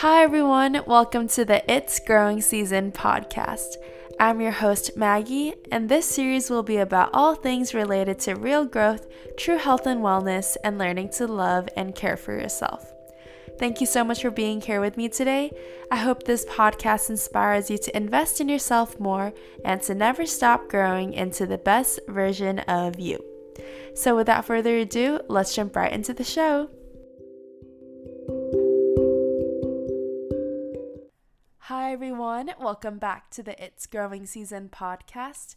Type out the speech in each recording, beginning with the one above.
Hi, everyone. Welcome to the It's Growing Season podcast. I'm your host, Maggie, and this series will be about all things related to real growth, true health and wellness, and learning to love and care for yourself. Thank you so much for being here with me today. I hope this podcast inspires you to invest in yourself more and to never stop growing into the best version of you. So, without further ado, let's jump right into the show. Hi, everyone. Welcome back to the It's Growing Season podcast.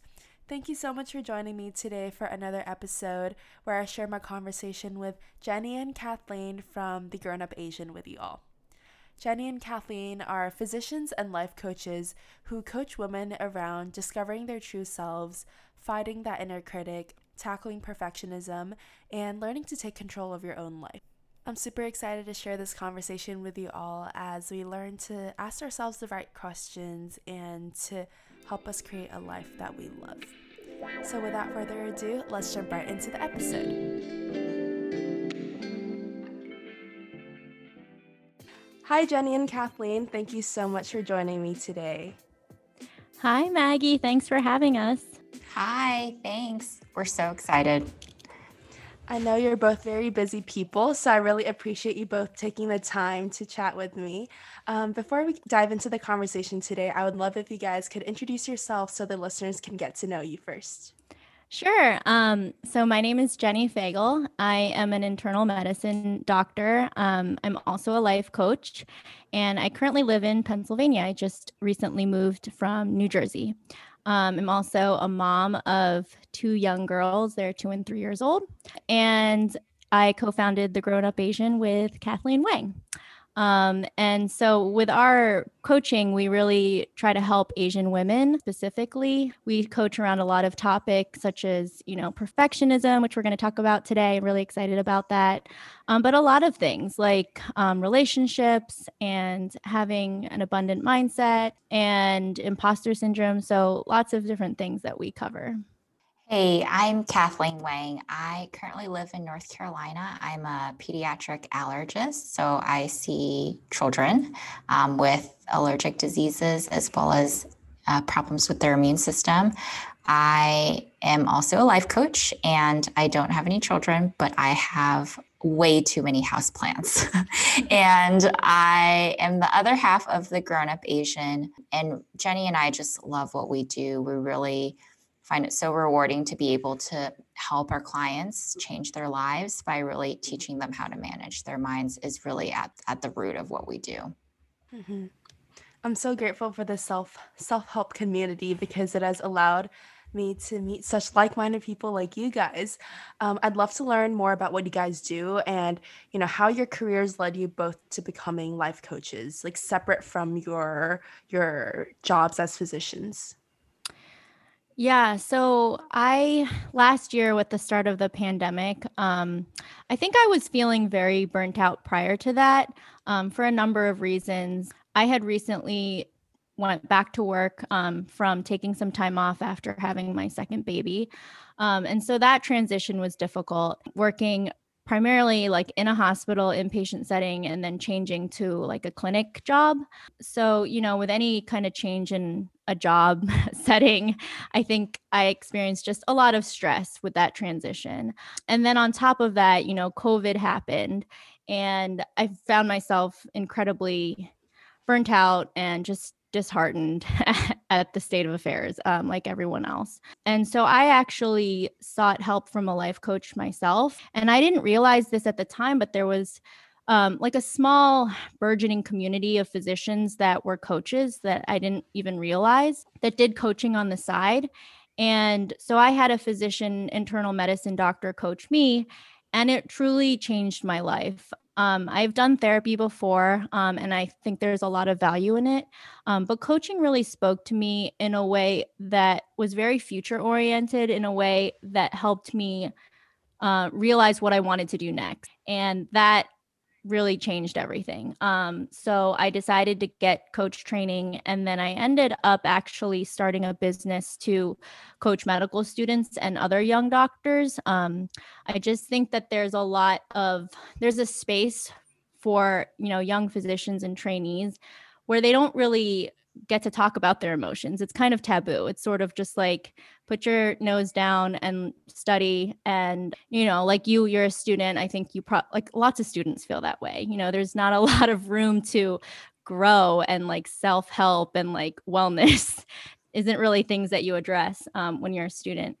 Thank you so much for joining me today for another episode where I share my conversation with Jenny and Kathleen from The Grown Up Asian with you all. Jenny and Kathleen are physicians and life coaches who coach women around discovering their true selves, fighting that inner critic, tackling perfectionism, and learning to take control of your own life. I'm super excited to share this conversation with you all as we learn to ask ourselves the right questions and to help us create a life that we love. So, without further ado, let's jump right into the episode. Hi, Jenny and Kathleen. Thank you so much for joining me today. Hi, Maggie. Thanks for having us. Hi, thanks. We're so excited. I know you're both very busy people, so I really appreciate you both taking the time to chat with me. Um, before we dive into the conversation today, I would love if you guys could introduce yourself so the listeners can get to know you first. Sure. Um, so my name is Jenny Fagel. I am an internal medicine doctor. Um, I'm also a life coach, and I currently live in Pennsylvania. I just recently moved from New Jersey. Um, I'm also a mom of two young girls. They're two and three years old. And I co founded The Grown Up Asian with Kathleen Wang. Um, and so with our coaching, we really try to help Asian women specifically. We coach around a lot of topics such as, you know, perfectionism, which we're going to talk about today. I'm really excited about that. Um, but a lot of things like um, relationships and having an abundant mindset and imposter syndrome. So lots of different things that we cover. Hey, I'm Kathleen Wang. I currently live in North Carolina. I'm a pediatric allergist, so I see children um, with allergic diseases as well as uh, problems with their immune system. I am also a life coach and I don't have any children, but I have way too many houseplants. and I am the other half of the grown up Asian. And Jenny and I just love what we do. We really find it so rewarding to be able to help our clients change their lives by really teaching them how to manage their minds is really at, at the root of what we do. Mm-hmm. i'm so grateful for the self self-help community because it has allowed me to meet such like-minded people like you guys. Um, i'd love to learn more about what you guys do and you know how your careers led you both to becoming life coaches like separate from your your jobs as physicians yeah. So I last year with the start of the pandemic, um, I think I was feeling very burnt out prior to that um, for a number of reasons. I had recently went back to work um, from taking some time off after having my second baby. Um, and so that transition was difficult working primarily like in a hospital inpatient setting and then changing to like a clinic job. So you know with any kind of change in a job setting i think i experienced just a lot of stress with that transition. And then on top of that you know covid happened and i found myself incredibly burnt out and just disheartened at the state of affairs, um, like everyone else. And so I actually sought help from a life coach myself. And I didn't realize this at the time, but there was um, like a small burgeoning community of physicians that were coaches that I didn't even realize that did coaching on the side. And so I had a physician, internal medicine doctor coach me, and it truly changed my life. Um, I've done therapy before, um, and I think there's a lot of value in it. Um, but coaching really spoke to me in a way that was very future oriented, in a way that helped me uh, realize what I wanted to do next. And that really changed everything. Um, so I decided to get coach training, and then I ended up actually starting a business to coach medical students and other young doctors. Um, I just think that there's a lot of there's a space for you know young physicians and trainees where they don't really get to talk about their emotions. It's kind of taboo. It's sort of just like put your nose down and study and you know, like you you're a student, I think you pro like lots of students feel that way. You know, there's not a lot of room to grow and like self-help and like wellness isn't really things that you address um, when you're a student.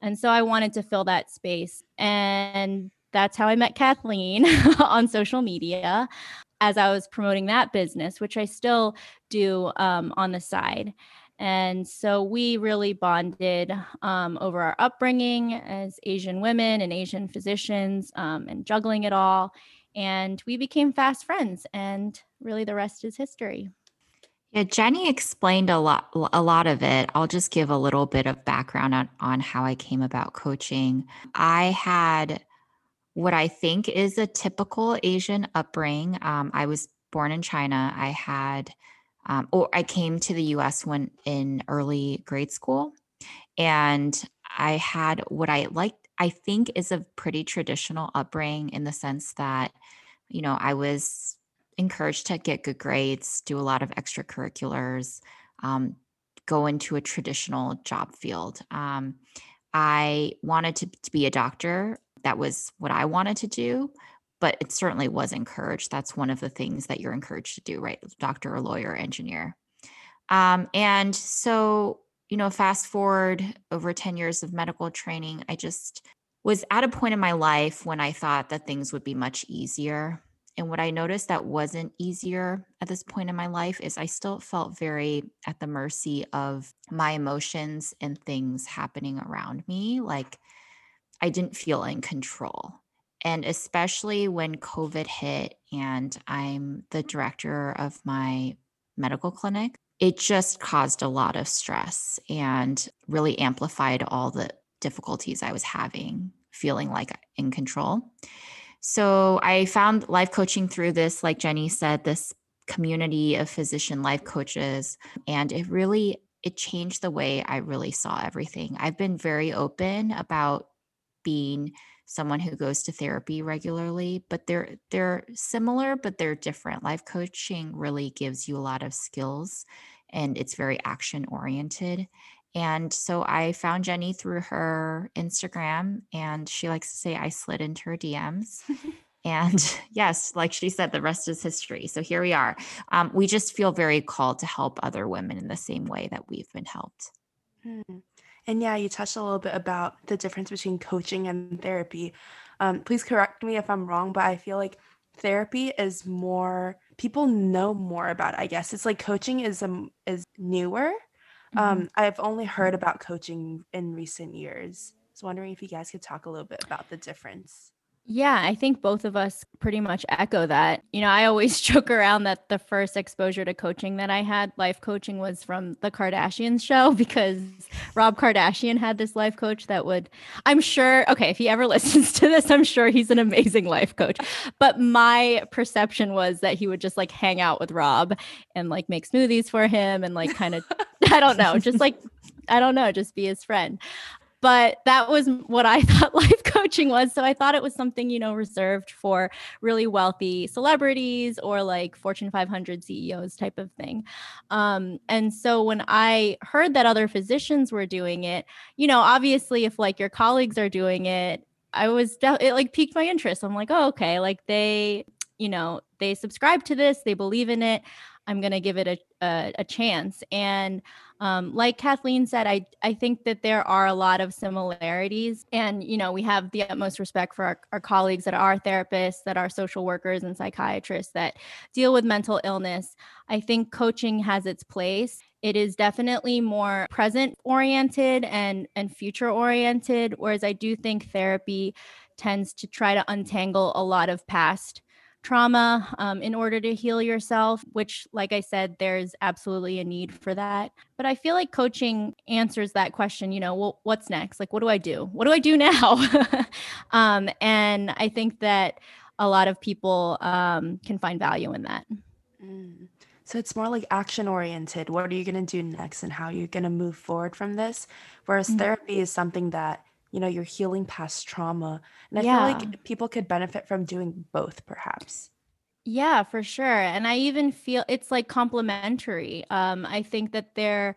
And so I wanted to fill that space and that's how I met Kathleen on social media as I was promoting that business, which I still do um, on the side. And so we really bonded um, over our upbringing as Asian women and Asian physicians um, and juggling it all. And we became fast friends, and really the rest is history. Yeah, Jenny explained a lot a lot of it. I'll just give a little bit of background on, on how I came about coaching. I had what I think is a typical Asian upbringing. Um, I was born in China. I had, um, or I came to the US when in early grade school. And I had what I liked, I think, is a pretty traditional upbringing in the sense that, you know, I was encouraged to get good grades, do a lot of extracurriculars, um, go into a traditional job field. Um, I wanted to, to be a doctor that was what I wanted to do, but it certainly was encouraged. That's one of the things that you're encouraged to do, right? Doctor or lawyer, engineer. Um, and so, you know, fast forward over 10 years of medical training, I just was at a point in my life when I thought that things would be much easier. And what I noticed that wasn't easier at this point in my life is I still felt very at the mercy of my emotions and things happening around me. Like I didn't feel in control. And especially when COVID hit and I'm the director of my medical clinic, it just caused a lot of stress and really amplified all the difficulties I was having, feeling like in control. So I found life coaching through this, like Jenny said, this community of physician life coaches. And it really it changed the way I really saw everything. I've been very open about being someone who goes to therapy regularly but they're they're similar but they're different. Life coaching really gives you a lot of skills and it's very action oriented. And so i found jenny through her instagram and she likes to say i slid into her dms and yes like she said the rest is history. So here we are. Um, we just feel very called to help other women in the same way that we've been helped. Hmm. And yeah, you touched a little bit about the difference between coaching and therapy. Um, please correct me if I'm wrong, but I feel like therapy is more people know more about. It, I guess it's like coaching is um is newer. Mm-hmm. Um, I've only heard about coaching in recent years. So wondering if you guys could talk a little bit about the difference. Yeah, I think both of us pretty much echo that. You know, I always joke around that the first exposure to coaching that I had, life coaching, was from the Kardashians show because Rob Kardashian had this life coach that would, I'm sure, okay, if he ever listens to this, I'm sure he's an amazing life coach. But my perception was that he would just like hang out with Rob and like make smoothies for him and like kind of, I don't know, just like I don't know, just be his friend but that was what I thought life coaching was. So I thought it was something, you know, reserved for really wealthy celebrities or like Fortune 500 CEOs type of thing. Um, and so when I heard that other physicians were doing it, you know, obviously if like your colleagues are doing it, I was, it like piqued my interest. I'm like, oh, okay. Like they, you know, they subscribe to this, they believe in it. I'm going to give it a, a, a chance. And um, like Kathleen said, I, I think that there are a lot of similarities. And, you know, we have the utmost respect for our, our colleagues that are therapists, that are social workers and psychiatrists that deal with mental illness. I think coaching has its place. It is definitely more present oriented and, and future oriented, whereas I do think therapy tends to try to untangle a lot of past trauma um, in order to heal yourself, which, like I said, there's absolutely a need for that. But I feel like coaching answers that question, you know, well, what's next? Like, what do I do? What do I do now? um, and I think that a lot of people um, can find value in that. Mm. So it's more like action oriented. What are you going to do next and how are you're going to move forward from this? Whereas mm-hmm. therapy is something that you know you're healing past trauma and i yeah. feel like people could benefit from doing both perhaps Yeah, for sure. And I even feel it's like complementary. Um, I think that there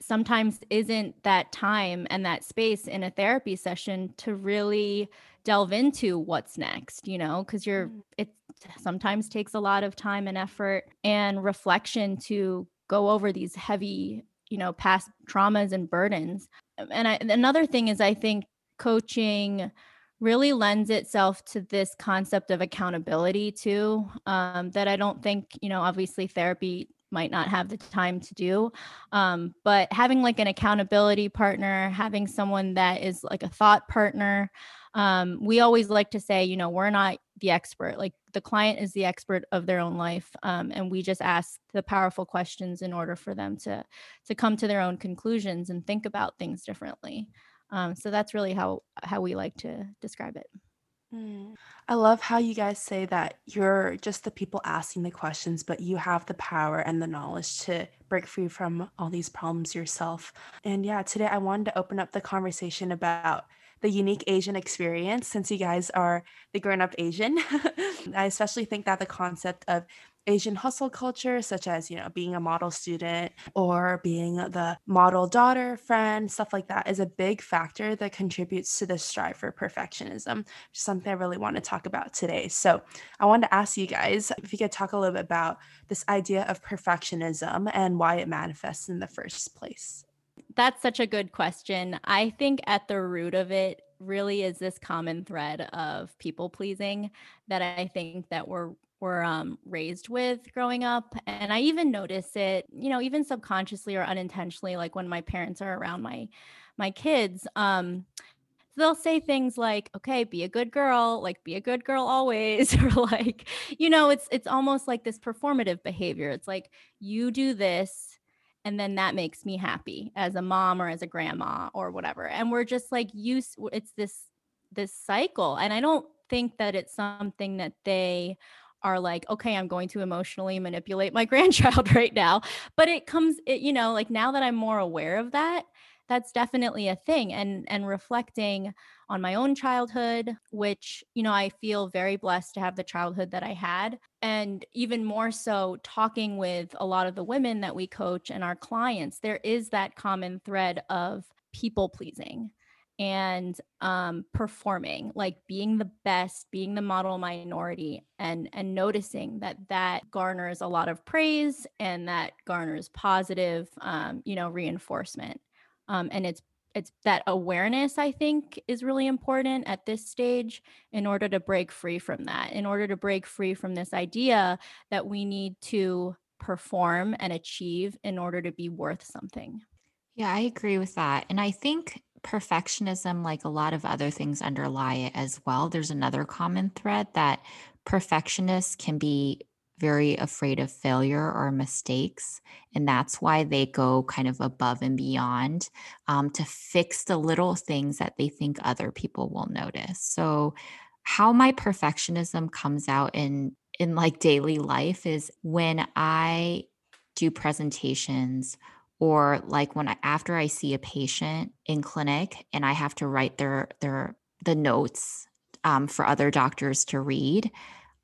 sometimes isn't that time and that space in a therapy session to really delve into what's next, you know, because you're, mm. it sometimes takes a lot of time and effort and reflection to go over these heavy, you know, past traumas and burdens. And I, another thing is, I think coaching really lends itself to this concept of accountability too um, that i don't think you know obviously therapy might not have the time to do um, but having like an accountability partner having someone that is like a thought partner um, we always like to say you know we're not the expert like the client is the expert of their own life um, and we just ask the powerful questions in order for them to to come to their own conclusions and think about things differently um, so that's really how how we like to describe it. Mm. I love how you guys say that you're just the people asking the questions, but you have the power and the knowledge to break free from all these problems yourself. And yeah, today I wanted to open up the conversation about the unique Asian experience since you guys are the grown up Asian. I especially think that the concept of Asian hustle culture, such as, you know, being a model student or being the model daughter, friend, stuff like that, is a big factor that contributes to the strive for perfectionism, which is something I really want to talk about today. So I wanted to ask you guys if you could talk a little bit about this idea of perfectionism and why it manifests in the first place. That's such a good question. I think at the root of it really is this common thread of people pleasing that I think that we're were um, raised with growing up. And I even notice it, you know, even subconsciously or unintentionally, like when my parents are around my my kids. Um, they'll say things like okay be a good girl like be a good girl always or like you know it's it's almost like this performative behavior it's like you do this and then that makes me happy as a mom or as a grandma or whatever and we're just like use it's this this cycle and i don't think that it's something that they are like okay i'm going to emotionally manipulate my grandchild right now but it comes it, you know like now that i'm more aware of that that's definitely a thing and and reflecting on my own childhood which you know i feel very blessed to have the childhood that i had and even more so talking with a lot of the women that we coach and our clients there is that common thread of people pleasing and um, performing like being the best being the model minority and and noticing that that garners a lot of praise and that garners positive um, you know reinforcement um, and it's it's that awareness i think is really important at this stage in order to break free from that in order to break free from this idea that we need to perform and achieve in order to be worth something yeah i agree with that and i think perfectionism, like a lot of other things, underlie it as well. There's another common thread that perfectionists can be very afraid of failure or mistakes. And that's why they go kind of above and beyond um, to fix the little things that they think other people will notice. So, how my perfectionism comes out in in like daily life is when I do presentations or like when I after I see a patient in clinic and I have to write their their the notes um, for other doctors to read.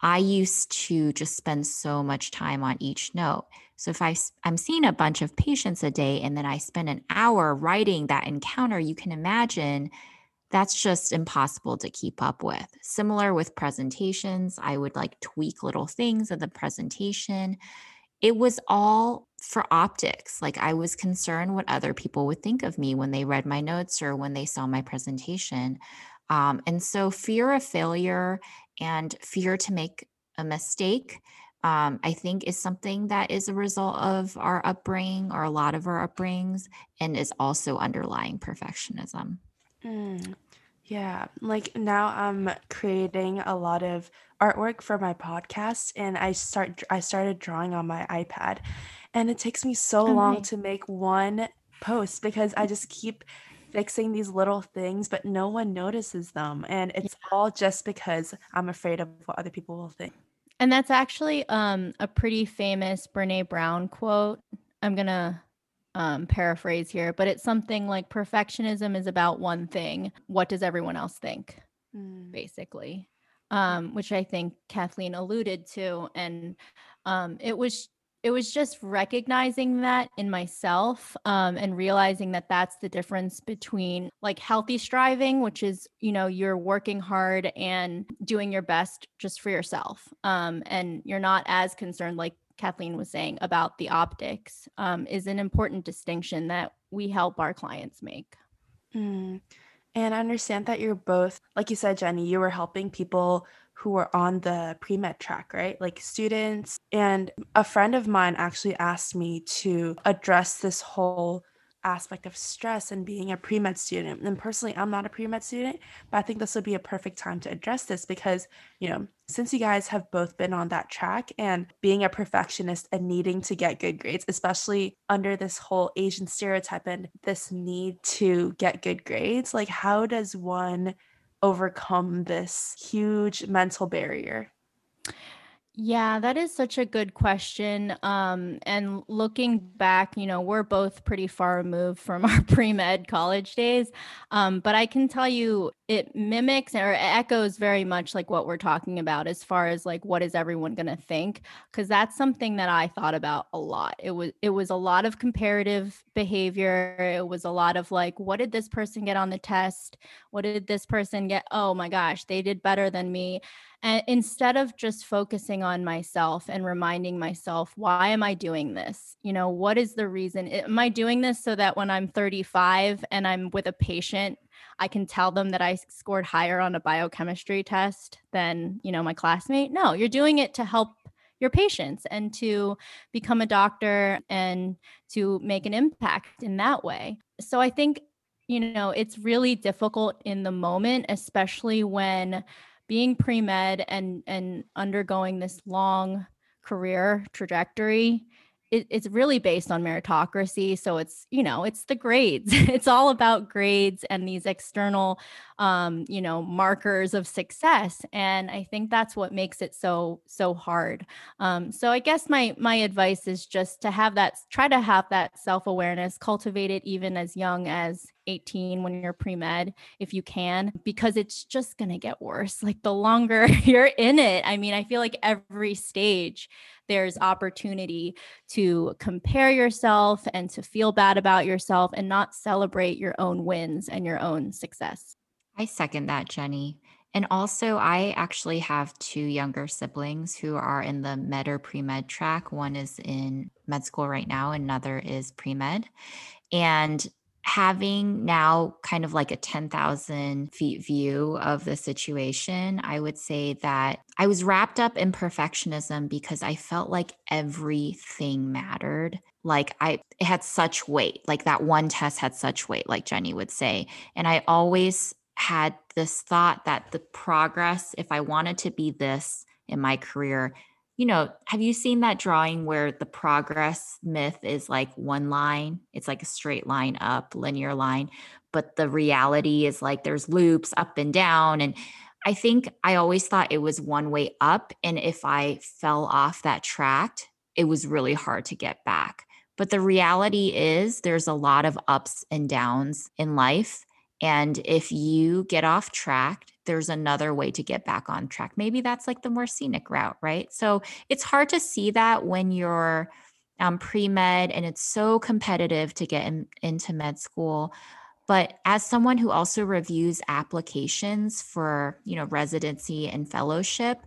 I used to just spend so much time on each note. So if I I'm seeing a bunch of patients a day and then I spend an hour writing that encounter, you can imagine that's just impossible to keep up with. Similar with presentations, I would like tweak little things of the presentation it was all for optics. Like I was concerned what other people would think of me when they read my notes or when they saw my presentation. Um, and so, fear of failure and fear to make a mistake, um, I think, is something that is a result of our upbringing or a lot of our upbringings and is also underlying perfectionism. Mm. Yeah, like now I'm creating a lot of artwork for my podcast and I start I started drawing on my iPad and it takes me so long to make one post because I just keep fixing these little things but no one notices them and it's all just because I'm afraid of what other people will think. And that's actually um, a pretty famous Brene Brown quote. I'm going to um, paraphrase here, but it's something like perfectionism is about one thing. What does everyone else think? Mm. Basically. um, which I think Kathleen alluded to. And um, it was it was just recognizing that in myself um, and realizing that that's the difference between like healthy striving which is you know you're working hard and doing your best just for yourself um, and you're not as concerned like kathleen was saying about the optics um, is an important distinction that we help our clients make mm. and i understand that you're both like you said jenny you were helping people who are on the pre med track, right? Like students. And a friend of mine actually asked me to address this whole aspect of stress and being a pre med student. And personally, I'm not a pre med student, but I think this would be a perfect time to address this because, you know, since you guys have both been on that track and being a perfectionist and needing to get good grades, especially under this whole Asian stereotype and this need to get good grades, like, how does one overcome this huge mental barrier? Yeah, that is such a good question. Um, and looking back, you know, we're both pretty far removed from our pre med college days. Um, but I can tell you it mimics or echoes very much like what we're talking about as far as like what is everyone going to think because that's something that I thought about a lot. It was it was a lot of comparative behavior. It was a lot of like what did this person get on the test? What did this person get? Oh my gosh, they did better than me. And instead of just focusing on myself and reminding myself, why am I doing this? You know, what is the reason? Am I doing this so that when I'm 35 and I'm with a patient I can tell them that I scored higher on a biochemistry test than, you know, my classmate. No, you're doing it to help your patients and to become a doctor and to make an impact in that way. So I think, you know, it's really difficult in the moment, especially when being pre-med and and undergoing this long career trajectory it, it's really based on meritocracy. So it's, you know, it's the grades. it's all about grades and these external, um, you know, markers of success. And I think that's what makes it so, so hard. Um, so I guess my, my advice is just to have that, try to have that self-awareness, cultivate it even as young as 18 when you're pre-med if you can because it's just going to get worse like the longer you're in it i mean i feel like every stage there's opportunity to compare yourself and to feel bad about yourself and not celebrate your own wins and your own success. I second that, Jenny. And also, I actually have two younger siblings who are in the med or pre med track. One is in med school right now, another is pre med. And having now kind of like a 10,000 feet view of the situation, I would say that I was wrapped up in perfectionism because I felt like everything mattered. Like I it had such weight, like that one test had such weight, like Jenny would say. And I always had this thought that the progress, if I wanted to be this in my career, you know, have you seen that drawing where the progress myth is like one line? It's like a straight line up, linear line, but the reality is like there's loops up and down. And I think I always thought it was one way up. And if I fell off that track, it was really hard to get back. But the reality is there's a lot of ups and downs in life. And if you get off track, there's another way to get back on track. Maybe that's like the more scenic route, right? So it's hard to see that when you're um, pre med and it's so competitive to get in, into med school. But as someone who also reviews applications for, you know, residency and fellowship,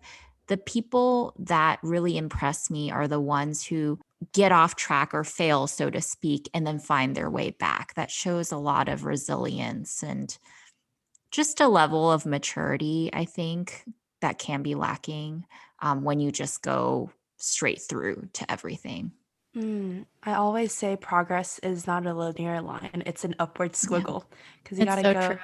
the people that really impress me are the ones who get off track or fail, so to speak, and then find their way back. That shows a lot of resilience and just a level of maturity, I think, that can be lacking um, when you just go straight through to everything. Mm, I always say progress is not a linear line, it's an upward squiggle because you got to so go true.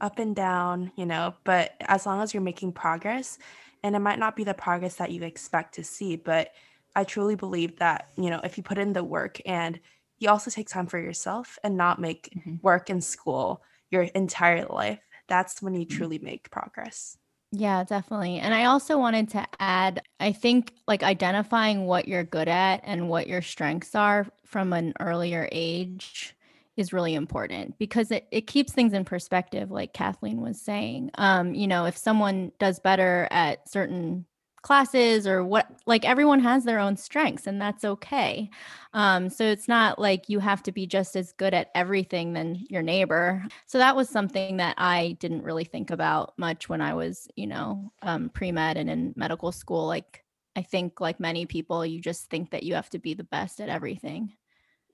up and down, you know. But as long as you're making progress, and it might not be the progress that you expect to see, but I truly believe that, you know, if you put in the work and you also take time for yourself and not make mm-hmm. work and school your entire life, that's when you mm-hmm. truly make progress. Yeah, definitely. And I also wanted to add I think like identifying what you're good at and what your strengths are from an earlier age is really important because it, it keeps things in perspective like kathleen was saying um, you know if someone does better at certain classes or what like everyone has their own strengths and that's okay. Um, so it's not like you have to be just as good at everything than your neighbor. So that was something that i didn't really think about much when i was you know um, pre-med and in medical school. Like i think like many people you just think that you have to be the best at everything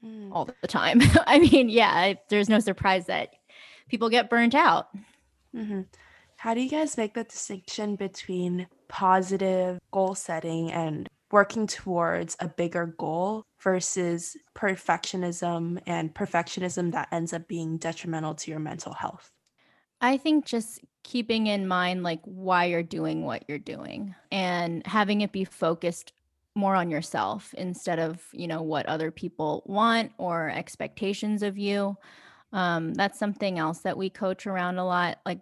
mm. all the time. I mean yeah there's no surprise that people get burnt out. Mm-hmm. How do you guys make the distinction between positive goal setting and working towards a bigger goal versus perfectionism and perfectionism that ends up being detrimental to your mental health? I think just keeping in mind like why you're doing what you're doing and having it be focused more on yourself instead of, you know, what other people want or expectations of you. Um, that's something else that we coach around a lot. Like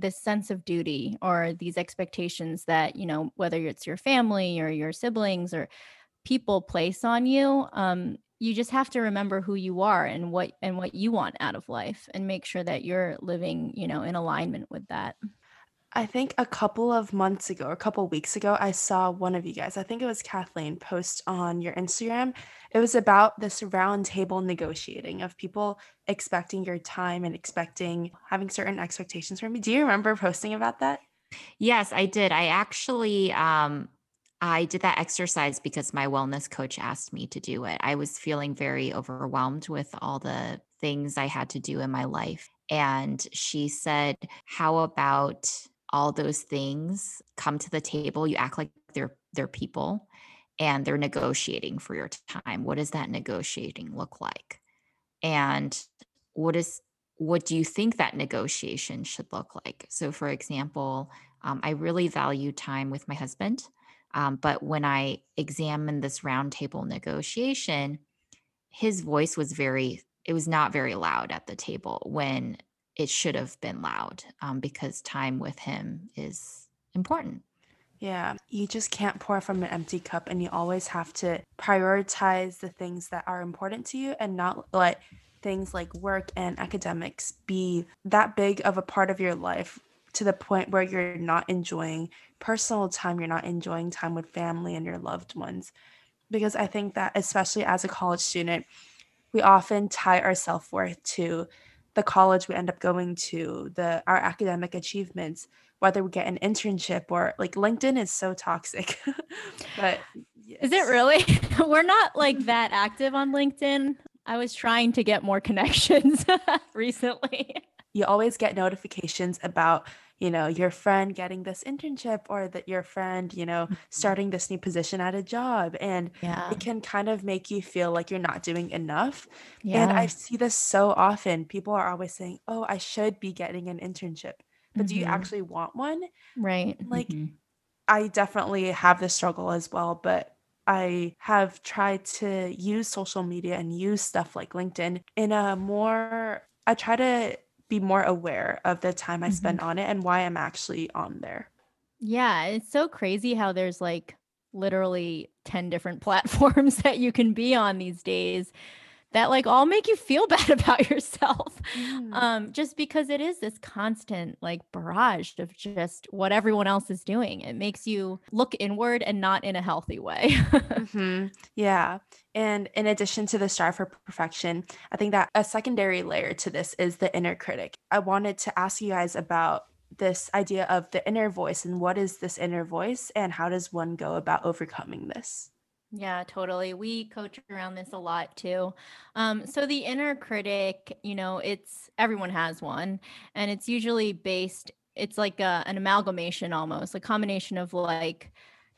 this sense of duty or these expectations that you know whether it's your family or your siblings or people place on you um, you just have to remember who you are and what and what you want out of life and make sure that you're living you know in alignment with that I think a couple of months ago, or a couple of weeks ago, I saw one of you guys, I think it was Kathleen, post on your Instagram. It was about this round table negotiating of people expecting your time and expecting having certain expectations from you. Do you remember posting about that? Yes, I did. I actually um I did that exercise because my wellness coach asked me to do it. I was feeling very overwhelmed with all the things I had to do in my life. And she said, How about all those things come to the table you act like they're they're people and they're negotiating for your time. What does that negotiating look like? And what is what do you think that negotiation should look like? So for example um, i really value time with my husband um, but when i examined this roundtable negotiation his voice was very it was not very loud at the table when it should have been loud um, because time with him is important. Yeah, you just can't pour from an empty cup, and you always have to prioritize the things that are important to you and not let things like work and academics be that big of a part of your life to the point where you're not enjoying personal time, you're not enjoying time with family and your loved ones. Because I think that, especially as a college student, we often tie our self worth to the college we end up going to, the our academic achievements, whether we get an internship or like LinkedIn is so toxic. but yes. is it really? We're not like that active on LinkedIn. I was trying to get more connections recently. You always get notifications about you know your friend getting this internship or that your friend you know mm-hmm. starting this new position at a job and yeah. it can kind of make you feel like you're not doing enough yeah. and i see this so often people are always saying oh i should be getting an internship but mm-hmm. do you mm-hmm. actually want one right like mm-hmm. i definitely have this struggle as well but I have tried to use social media and use stuff like LinkedIn in a more, I try to be more aware of the time I mm-hmm. spend on it and why I'm actually on there. Yeah, it's so crazy how there's like literally 10 different platforms that you can be on these days that like all make you feel bad about yourself mm. um just because it is this constant like barrage of just what everyone else is doing it makes you look inward and not in a healthy way mm-hmm. yeah and in addition to the strive for perfection i think that a secondary layer to this is the inner critic i wanted to ask you guys about this idea of the inner voice and what is this inner voice and how does one go about overcoming this yeah, totally. We coach around this a lot too. Um, so the inner critic, you know, it's everyone has one, and it's usually based. It's like a, an amalgamation almost, a combination of like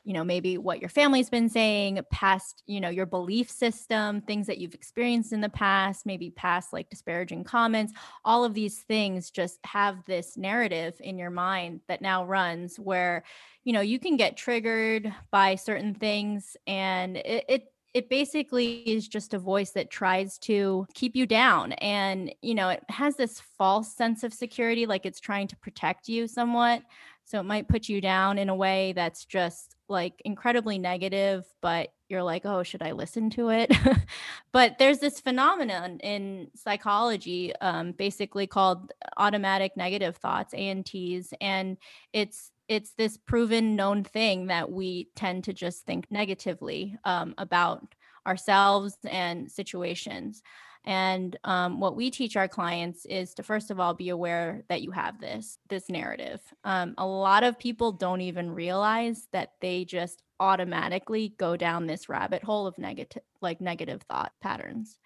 you know maybe what your family's been saying past you know your belief system things that you've experienced in the past maybe past like disparaging comments. All of these things just have this narrative in your mind that now runs where you know you can get triggered by certain things and it, it it basically is just a voice that tries to keep you down and you know it has this false sense of security like it's trying to protect you somewhat So it might put you down in a way that's just like incredibly negative, but you're like, oh, should I listen to it? but there's this phenomenon in psychology, um, basically called automatic negative thoughts, ANTs, and it's it's this proven known thing that we tend to just think negatively um, about ourselves and situations. And um, what we teach our clients is to first of all be aware that you have this this narrative. Um, a lot of people don't even realize that they just automatically go down this rabbit hole of negative like negative thought patterns.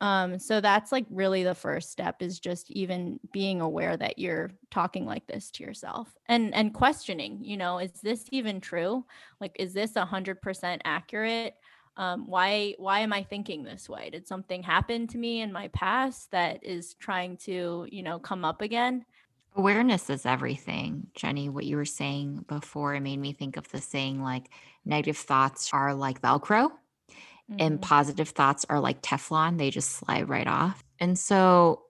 Um, so that's like really the first step is just even being aware that you're talking like this to yourself and and questioning, you know, is this even true? Like, is this a hundred percent accurate? Um, why why am i thinking this way did something happen to me in my past that is trying to you know come up again awareness is everything jenny what you were saying before it made me think of the saying like negative thoughts are like velcro mm-hmm. and positive thoughts are like teflon they just slide right off and so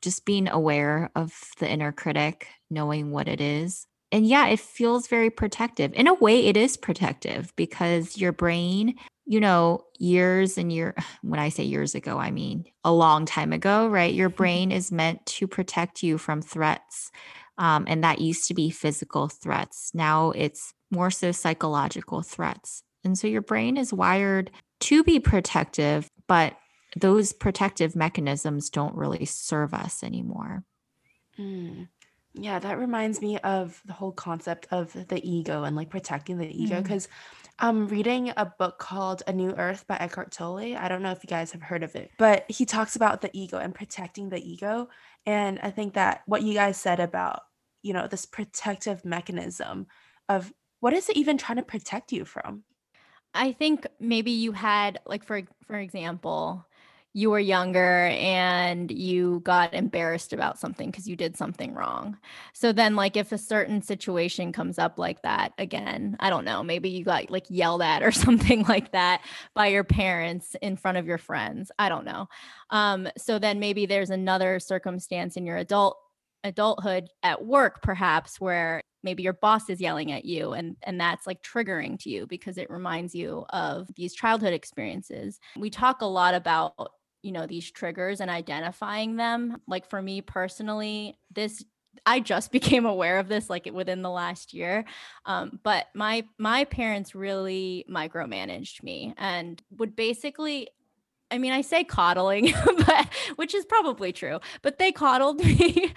just being aware of the inner critic knowing what it is and yeah, it feels very protective. In a way, it is protective because your brain you know, years and year when I say years ago, I mean a long time ago, right? Your mm-hmm. brain is meant to protect you from threats. Um, and that used to be physical threats. Now it's more so psychological threats. And so your brain is wired to be protective, but those protective mechanisms don't really serve us anymore. Mm. Yeah, that reminds me of the whole concept of the ego and like protecting the ego. Because mm. I'm reading a book called A New Earth by Eckhart Tolle. I don't know if you guys have heard of it, but he talks about the ego and protecting the ego. And I think that what you guys said about, you know, this protective mechanism of what is it even trying to protect you from? I think maybe you had like for for example, you were younger and you got embarrassed about something because you did something wrong. So then, like, if a certain situation comes up like that again, I don't know, maybe you got like yelled at or something like that by your parents in front of your friends. I don't know. Um, so then maybe there's another circumstance in your adult adulthood at work perhaps where maybe your boss is yelling at you and and that's like triggering to you because it reminds you of these childhood experiences we talk a lot about you know these triggers and identifying them like for me personally this I just became aware of this like within the last year. Um, but my my parents really micromanaged me and would basically I mean, I say coddling, but which is probably true, but they coddled me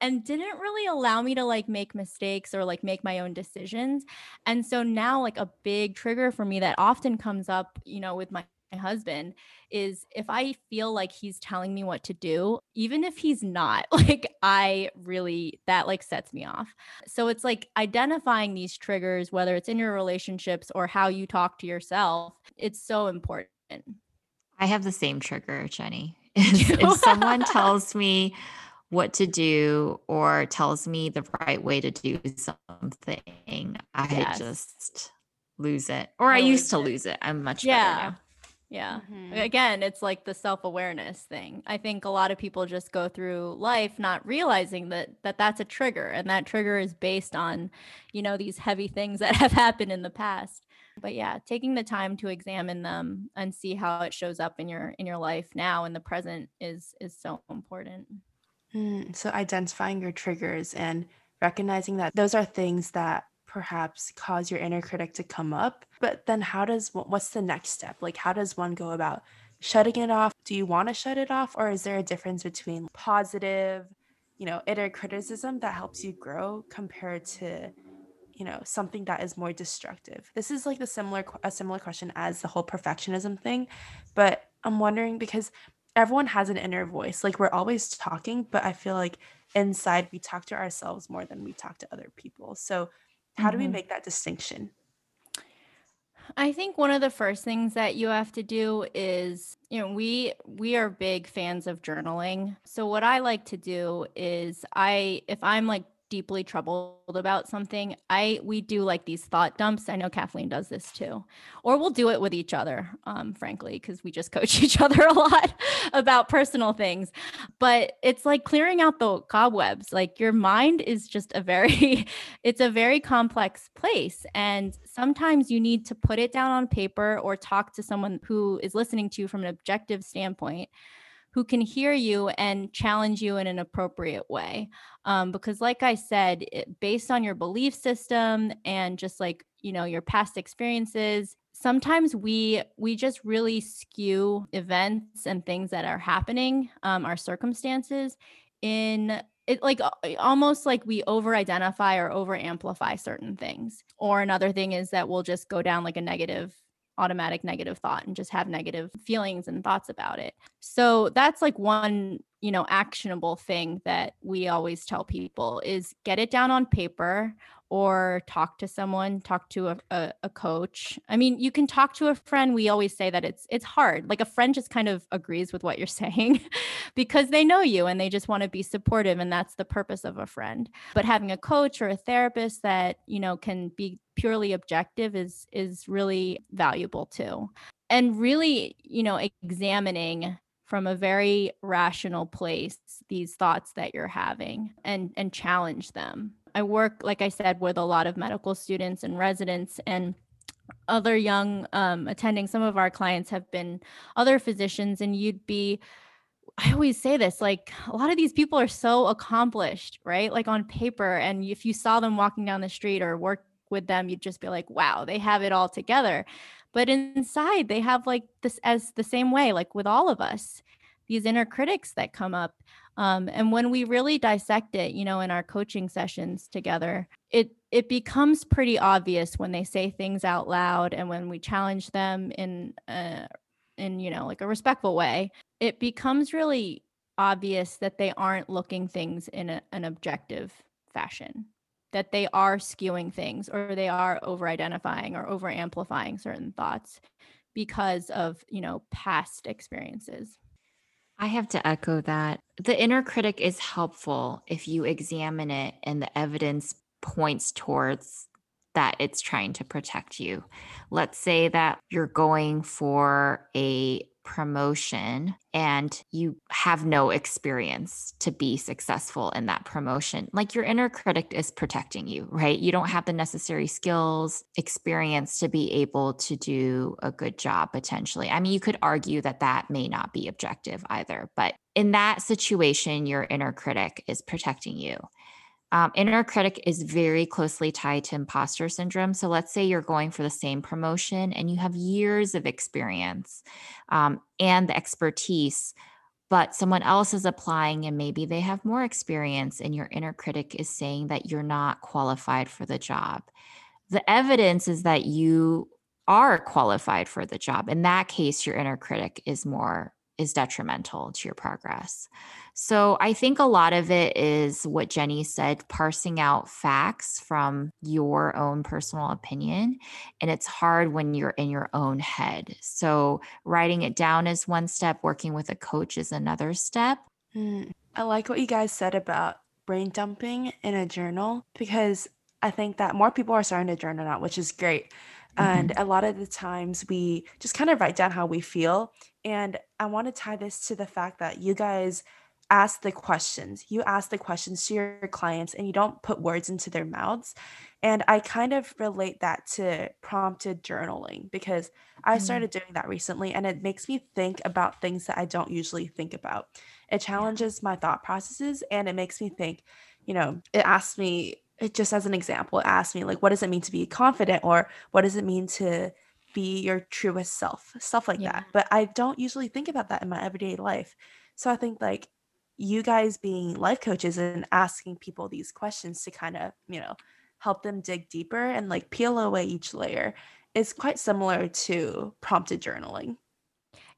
and didn't really allow me to like make mistakes or like make my own decisions. And so now like a big trigger for me that often comes up, you know, with my husband is if I feel like he's telling me what to do, even if he's not, like I really, that like sets me off. So it's like identifying these triggers, whether it's in your relationships or how you talk to yourself, it's so important. I have the same trigger, Jenny. if, if someone tells me, what to do or tells me the right way to do something, I yes. just lose it. Or I, I used to it. lose it. I'm much yeah. better now. Yeah. Mm-hmm. Again, it's like the self-awareness thing. I think a lot of people just go through life not realizing that that that's a trigger and that trigger is based on, you know, these heavy things that have happened in the past. But yeah, taking the time to examine them and see how it shows up in your in your life now in the present is is so important. Mm, so identifying your triggers and recognizing that those are things that perhaps cause your inner critic to come up. But then, how does what's the next step? Like, how does one go about shutting it off? Do you want to shut it off, or is there a difference between positive, you know, inner criticism that helps you grow compared to, you know, something that is more destructive? This is like the similar a similar question as the whole perfectionism thing, but I'm wondering because everyone has an inner voice. Like we're always talking, but I feel like inside we talk to ourselves more than we talk to other people. So how do we mm-hmm. make that distinction? I think one of the first things that you have to do is, you know, we we are big fans of journaling. So what I like to do is I if I'm like deeply troubled about something, I we do like these thought dumps. I know Kathleen does this too, or we'll do it with each other, um, frankly, because we just coach each other a lot about personal things. But it's like clearing out the cobwebs. Like your mind is just a very, it's a very complex place, and sometimes you need to put it down on paper or talk to someone who is listening to you from an objective standpoint who can hear you and challenge you in an appropriate way. Um, because, like I said, it, based on your belief system and just like you know your past experiences, sometimes we we just really skew events and things that are happening, um, our circumstances, in it like almost like we over identify or over amplify certain things. Or another thing is that we'll just go down like a negative automatic negative thought and just have negative feelings and thoughts about it. So that's like one, you know, actionable thing that we always tell people is get it down on paper or talk to someone talk to a, a, a, coach. I mean you can talk to a friend. We always say that it's it's hard. Like a friend just kind of agrees with what you're saying because they know you and they just want to be supportive and that's the purpose of a friend. But having a coach or a therapist that you know can be purely objective is is really valuable too. And really you know examining from a very rational place these thoughts that you're having and and challenge them I work, like I said, with a lot of medical students and residents and other young um, attending. Some of our clients have been other physicians, and you'd be I always say this like a lot of these people are so accomplished, right? Like on paper. And if you saw them walking down the street or work with them, you'd just be like, wow, they have it all together. But inside, they have like this as the same way, like with all of us, these inner critics that come up. Um, and when we really dissect it, you know, in our coaching sessions together, it it becomes pretty obvious when they say things out loud and when we challenge them in uh, in you know like a respectful way. It becomes really obvious that they aren't looking things in a, an objective fashion that they are skewing things or they are over identifying or over amplifying certain thoughts because of you know past experiences I have to echo that. The inner critic is helpful if you examine it and the evidence points towards that it's trying to protect you. Let's say that you're going for a promotion and you have no experience to be successful in that promotion, like your inner critic is protecting you, right? You don't have the necessary skills, experience to be able to do a good job potentially. I mean, you could argue that that may not be objective either, but in that situation, your inner critic is protecting you. Um, inner critic is very closely tied to imposter syndrome. So let's say you're going for the same promotion and you have years of experience um, and the expertise, but someone else is applying and maybe they have more experience, and your inner critic is saying that you're not qualified for the job. The evidence is that you are qualified for the job. In that case, your inner critic is more is detrimental to your progress. So I think a lot of it is what Jenny said, parsing out facts from your own personal opinion. And it's hard when you're in your own head. So writing it down is one step, working with a coach is another step. Mm, I like what you guys said about brain dumping in a journal because I think that more people are starting to journal now, which is great. And mm-hmm. a lot of the times we just kind of write down how we feel. And I want to tie this to the fact that you guys ask the questions. You ask the questions to your clients and you don't put words into their mouths. And I kind of relate that to prompted journaling because I mm-hmm. started doing that recently and it makes me think about things that I don't usually think about. It challenges my thought processes and it makes me think, you know, it asks me, it just as an example, asks me, like, what does it mean to be confident or what does it mean to be your truest self, stuff like yeah. that. But I don't usually think about that in my everyday life. So I think like you guys being life coaches and asking people these questions to kind of, you know, help them dig deeper and like peel away each layer is quite similar to prompted journaling.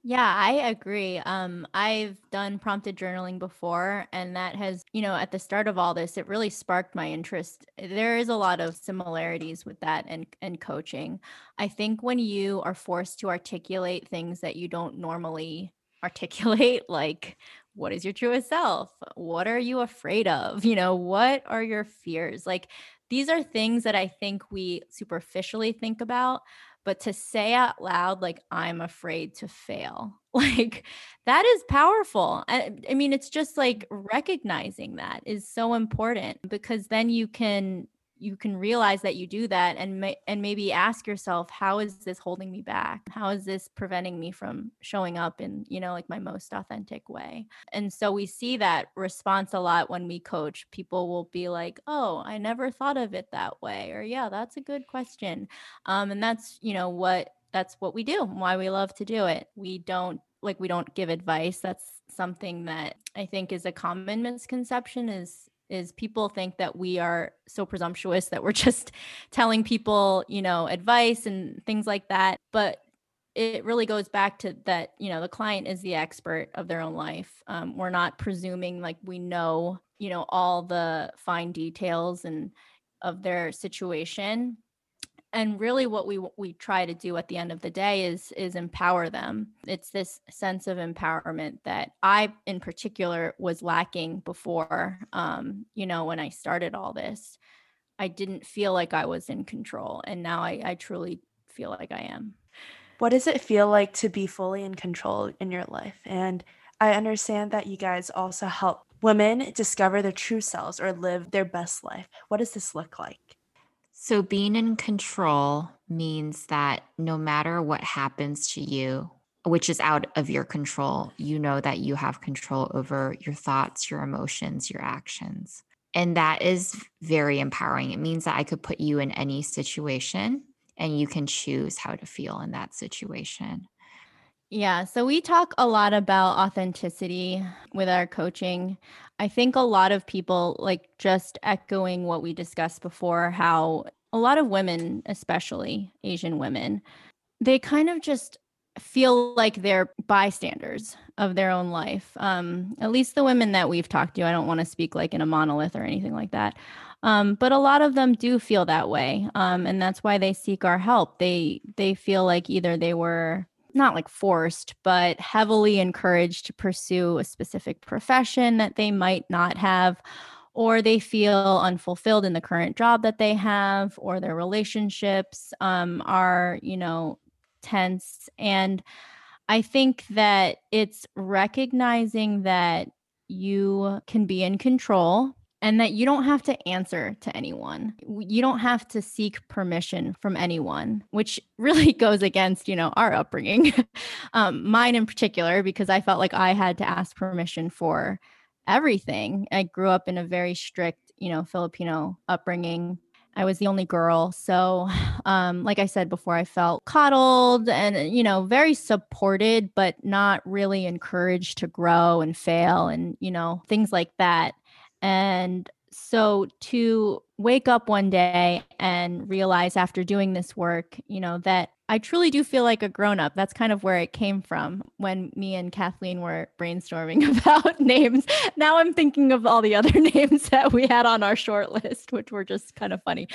Yeah, I agree. Um, I've done prompted journaling before, and that has, you know, at the start of all this, it really sparked my interest. There is a lot of similarities with that and and coaching. I think when you are forced to articulate things that you don't normally articulate like what is your truest self? What are you afraid of? You know, what are your fears? Like these are things that I think we superficially think about, but to say out loud like i'm afraid to fail like that is powerful I, I, mean it's just like recognizing that is so important because then you can you can realize that you do that and may, and maybe ask yourself how is this holding me back? How is this preventing me from showing up in you know like my most authentic way? And so we see that response a lot when we coach. People will be like oh i never thought of it that way or yeah that's a good question. Um, and that's you know what that's what we do why we love to do it. We don't like we don't give advice. That's something that i think is a common misconception is is people think that we are so presumptuous that we're just telling people, you know, advice and things like that. But it really goes back to that, you know, the client is the expert of their own life. Um, we're not presuming like we know, you know, all the fine details and of their situation and really what we we try to do at the end of the day is is empower them. It's this sense of empowerment that i in particular was lacking before um you know when i started all this. I didn't feel like i was in control and now i i truly feel like i am. What does it feel like to be fully in control in your life? And i understand that you guys also help women discover their true selves or live their best life. What does this look like so, being in control means that no matter what happens to you, which is out of your control, you know that you have control over your thoughts, your emotions, your actions. And that is very empowering. It means that I could put you in any situation and you can choose how to feel in that situation. Yeah. So we talk a lot about authenticity with our coaching. I think a lot of people, like just echoing what we discussed before, how a lot of women, especially Asian women, they kind of just feel like they're bystanders of their own life. Um, at least the women that we've talked to, I don't want to speak like in a monolith or anything like that. Um, but a lot of them do feel that way, um, and that's why they seek our help. They they feel like either they were not like forced, but heavily encouraged to pursue a specific profession that they might not have, or they feel unfulfilled in the current job that they have, or their relationships um, are, you know, tense. And I think that it's recognizing that you can be in control and that you don't have to answer to anyone. You don't have to seek permission from anyone, which really goes against, you know, our upbringing, um, mine in particular, because I felt like I had to ask permission for everything. I grew up in a very strict, you know, Filipino upbringing. I was the only girl. So, um, like I said before, I felt coddled and, you know, very supported, but not really encouraged to grow and fail and, you know, things like that. And so to wake up one day and realize after doing this work, you know, that I truly do feel like a grown up. That's kind of where it came from when me and Kathleen were brainstorming about names. Now I'm thinking of all the other names that we had on our short list, which were just kind of funny.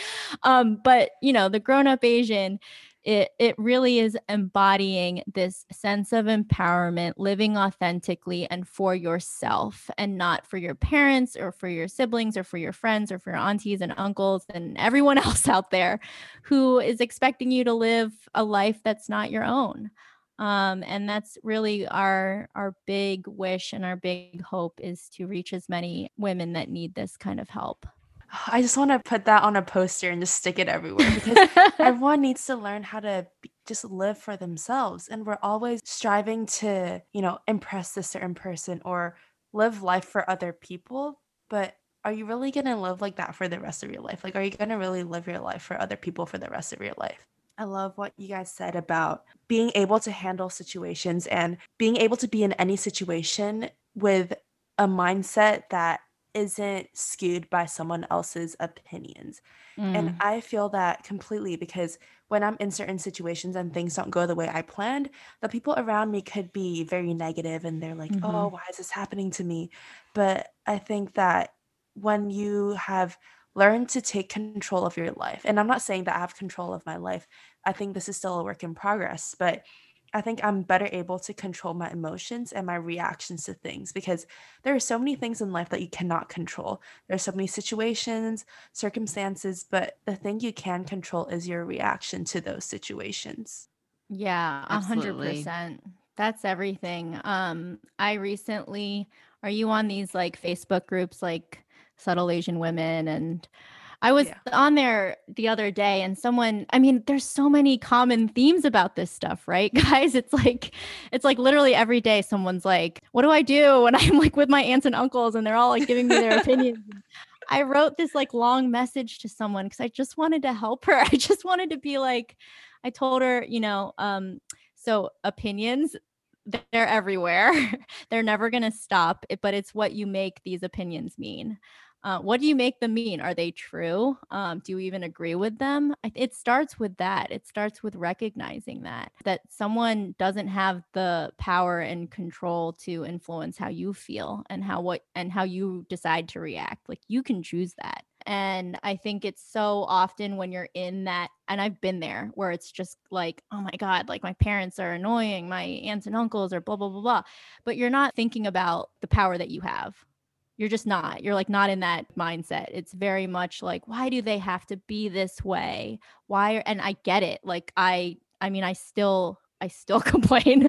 Um, but, you know, the grown up Asian it it really is embodying this sense of empowerment living authentically and for yourself and not for your parents or for your siblings or for your friends or for your aunties and uncles and everyone else out there who is expecting you to live a life that's not your own. Um, and that's really our our big wish and our big hope is to reach as many women that need this kind of help I just want to put that on a poster and just stick it everywhere because everyone needs to learn how to just live for themselves. And we're always striving to, you know, impress a certain person or live life for other people. But are you really going to live like that for the rest of your life? Like, are you going to really live your life for other people for the rest of your life? I love what you guys said about being able to handle situations and being able to be in any situation with a mindset that isn't skewed by someone else's opinions. Mm. And I feel that completely because when I'm in certain situations and things don't go the way I planned, the people around me could be very negative and they're like, oh, mm-hmm. oh, why is this happening to me? But I think that when you have learned to take control of your life, and I'm not saying that I have control of my life, I think this is still a work in progress, but I think I'm better able to control my emotions and my reactions to things because there are so many things in life that you cannot control. There are so many situations, circumstances, but the thing you can control is your reaction to those situations. Yeah, a hundred percent. That's everything. Um, I recently, are you on these like Facebook groups like Subtle Asian Women and I was yeah. on there the other day and someone, I mean, there's so many common themes about this stuff, right? Guys, it's like it's like literally every day someone's like, "What do I do when I'm like with my aunts and uncles and they're all like giving me their opinions?" I wrote this like long message to someone cuz I just wanted to help her. I just wanted to be like I told her, you know, um so opinions they're everywhere. they're never going to stop, but it's what you make these opinions mean. Uh, what do you make them mean? Are they true? Um, do you even agree with them? It starts with that. It starts with recognizing that that someone doesn't have the power and control to influence how you feel and how what and how you decide to react. Like you can choose that. And I think it's so often when you're in that, and I've been there where it's just like, oh my God, like my parents are annoying, my aunts and uncles are blah, blah, blah, blah. But you're not thinking about the power that you have you're just not you're like not in that mindset. It's very much like why do they have to be this way? Why and i get it like i i mean i still i still complain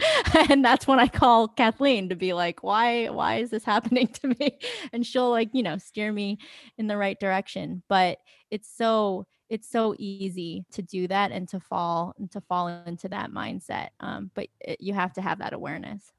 and that's when i call kathleen to be like why why is this happening to me? And she'll like you know steer me in the right direction but it's so it's so easy to do that and to fall and to fall into that mindset um, but it, you have to have that awareness.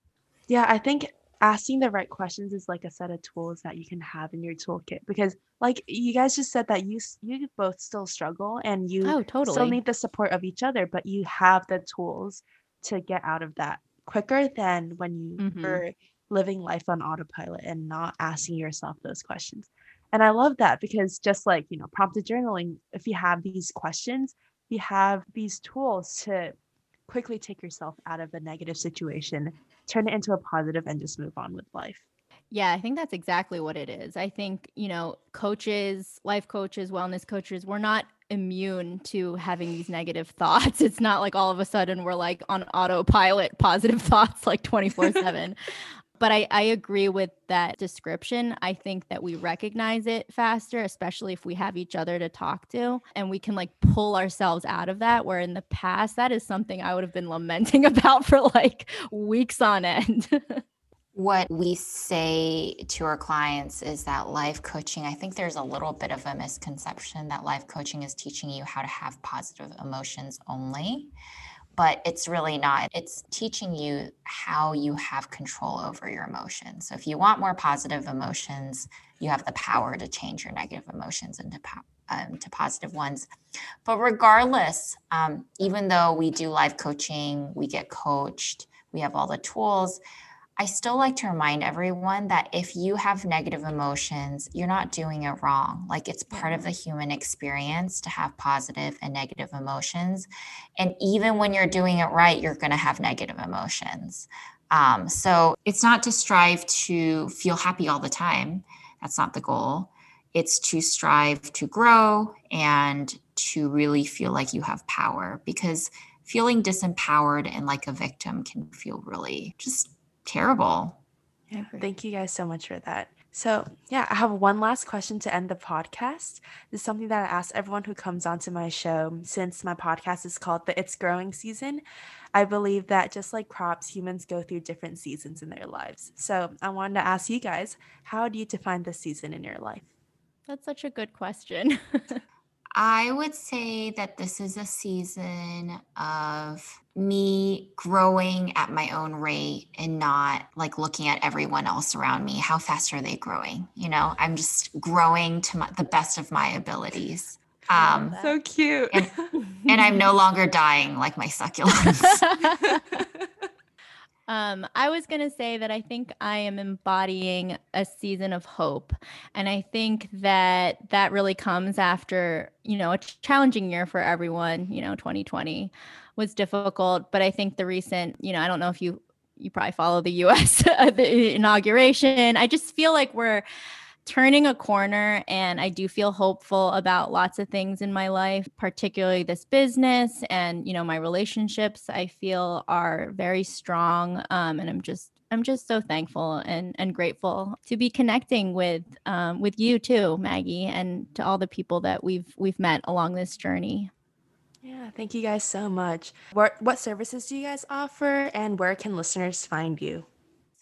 Yeah i think asking the right questions is like a set of tools that you can have in your toolkit because like you guys just said that you you both still struggle and you oh, totally. still need the support of each other but you have the tools to get out of that quicker than when you mm-hmm. were living life on autopilot and not asking yourself those questions and i love that because just like you know prompted journaling if you have these questions you have these tools to quickly take yourself out of a negative situation turn it into a positive and just move on with life. Yeah, I think that's exactly what it is. I think, you know, coaches, life coaches, wellness coaches, we're not immune to having these negative thoughts. It's not like all of a sudden we're like on autopilot, positive thoughts like 24 7. But I, I agree with that description. I think that we recognize it faster, especially if we have each other to talk to and we can like pull ourselves out of that. Where in the past, that is something I would have been lamenting about for like weeks on end. what we say to our clients is that life coaching, I think there's a little bit of a misconception that life coaching is teaching you how to have positive emotions only but it's really not. It's teaching you how you have control over your emotions. So if you want more positive emotions, you have the power to change your negative emotions into um, to positive ones. But regardless, um, even though we do live coaching, we get coached, we have all the tools. I still like to remind everyone that if you have negative emotions, you're not doing it wrong. Like it's part of the human experience to have positive and negative emotions. And even when you're doing it right, you're going to have negative emotions. Um, so it's not to strive to feel happy all the time. That's not the goal. It's to strive to grow and to really feel like you have power because feeling disempowered and like a victim can feel really just terrible. Yeah, thank you guys so much for that. So, yeah, I have one last question to end the podcast. This is something that I ask everyone who comes onto my show since my podcast is called the It's Growing Season. I believe that just like crops, humans go through different seasons in their lives. So, I wanted to ask you guys, how do you define the season in your life? That's such a good question. I would say that this is a season of me growing at my own rate and not like looking at everyone else around me. How fast are they growing? You know, I'm just growing to my, the best of my abilities. Um, so cute. and, and I'm no longer dying like my succulents. Um, I was going to say that I think I am embodying a season of hope. And I think that that really comes after, you know, a challenging year for everyone. You know, 2020 was difficult, but I think the recent, you know, I don't know if you, you probably follow the US the inauguration. I just feel like we're, turning a corner and I do feel hopeful about lots of things in my life, particularly this business and, you know, my relationships I feel are very strong. Um, and I'm just I'm just so thankful and, and grateful to be connecting with um, with you too, Maggie, and to all the people that we've we've met along this journey. Yeah, thank you guys so much. What what services do you guys offer and where can listeners find you?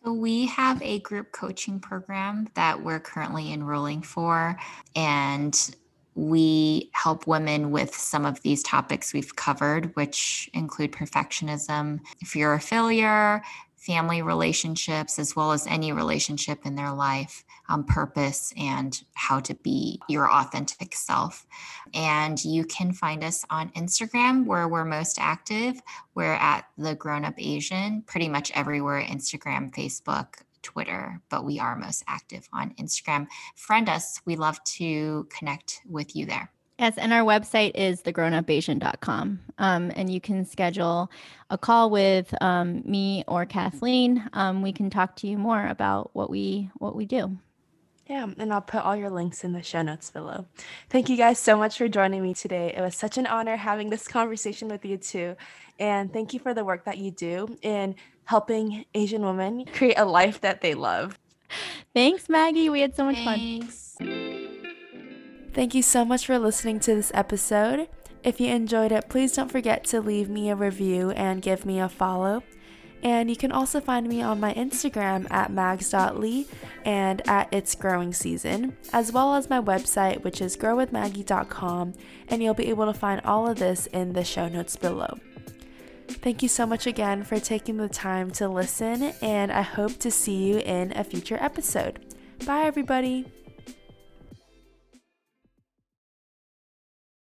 So, we have a group coaching program that we're currently enrolling for, and we help women with some of these topics we've covered, which include perfectionism, fear of failure, family relationships, as well as any relationship in their life, um, purpose, and how to be your authentic self. And you can find us on Instagram, where we're most active. We're at the Grown Up Asian, pretty much everywhere Instagram, Facebook, Twitter, but we are most active on Instagram. Friend us. We love to connect with you there. Yes, and our website is thegrownupasian.com. Um, and you can schedule a call with um, me or Kathleen. Um, we can talk to you more about what we what we do. Yeah, and I'll put all your links in the show notes below. Thank you guys so much for joining me today. It was such an honor having this conversation with you too. And thank you for the work that you do in helping Asian women create a life that they love. Thanks, Maggie. We had so much Thanks. fun. Thank you so much for listening to this episode. If you enjoyed it, please don't forget to leave me a review and give me a follow. And you can also find me on my Instagram at mags.lee and at It's Growing Season, as well as my website, which is growwithmaggie.com, and you'll be able to find all of this in the show notes below. Thank you so much again for taking the time to listen, and I hope to see you in a future episode. Bye, everybody.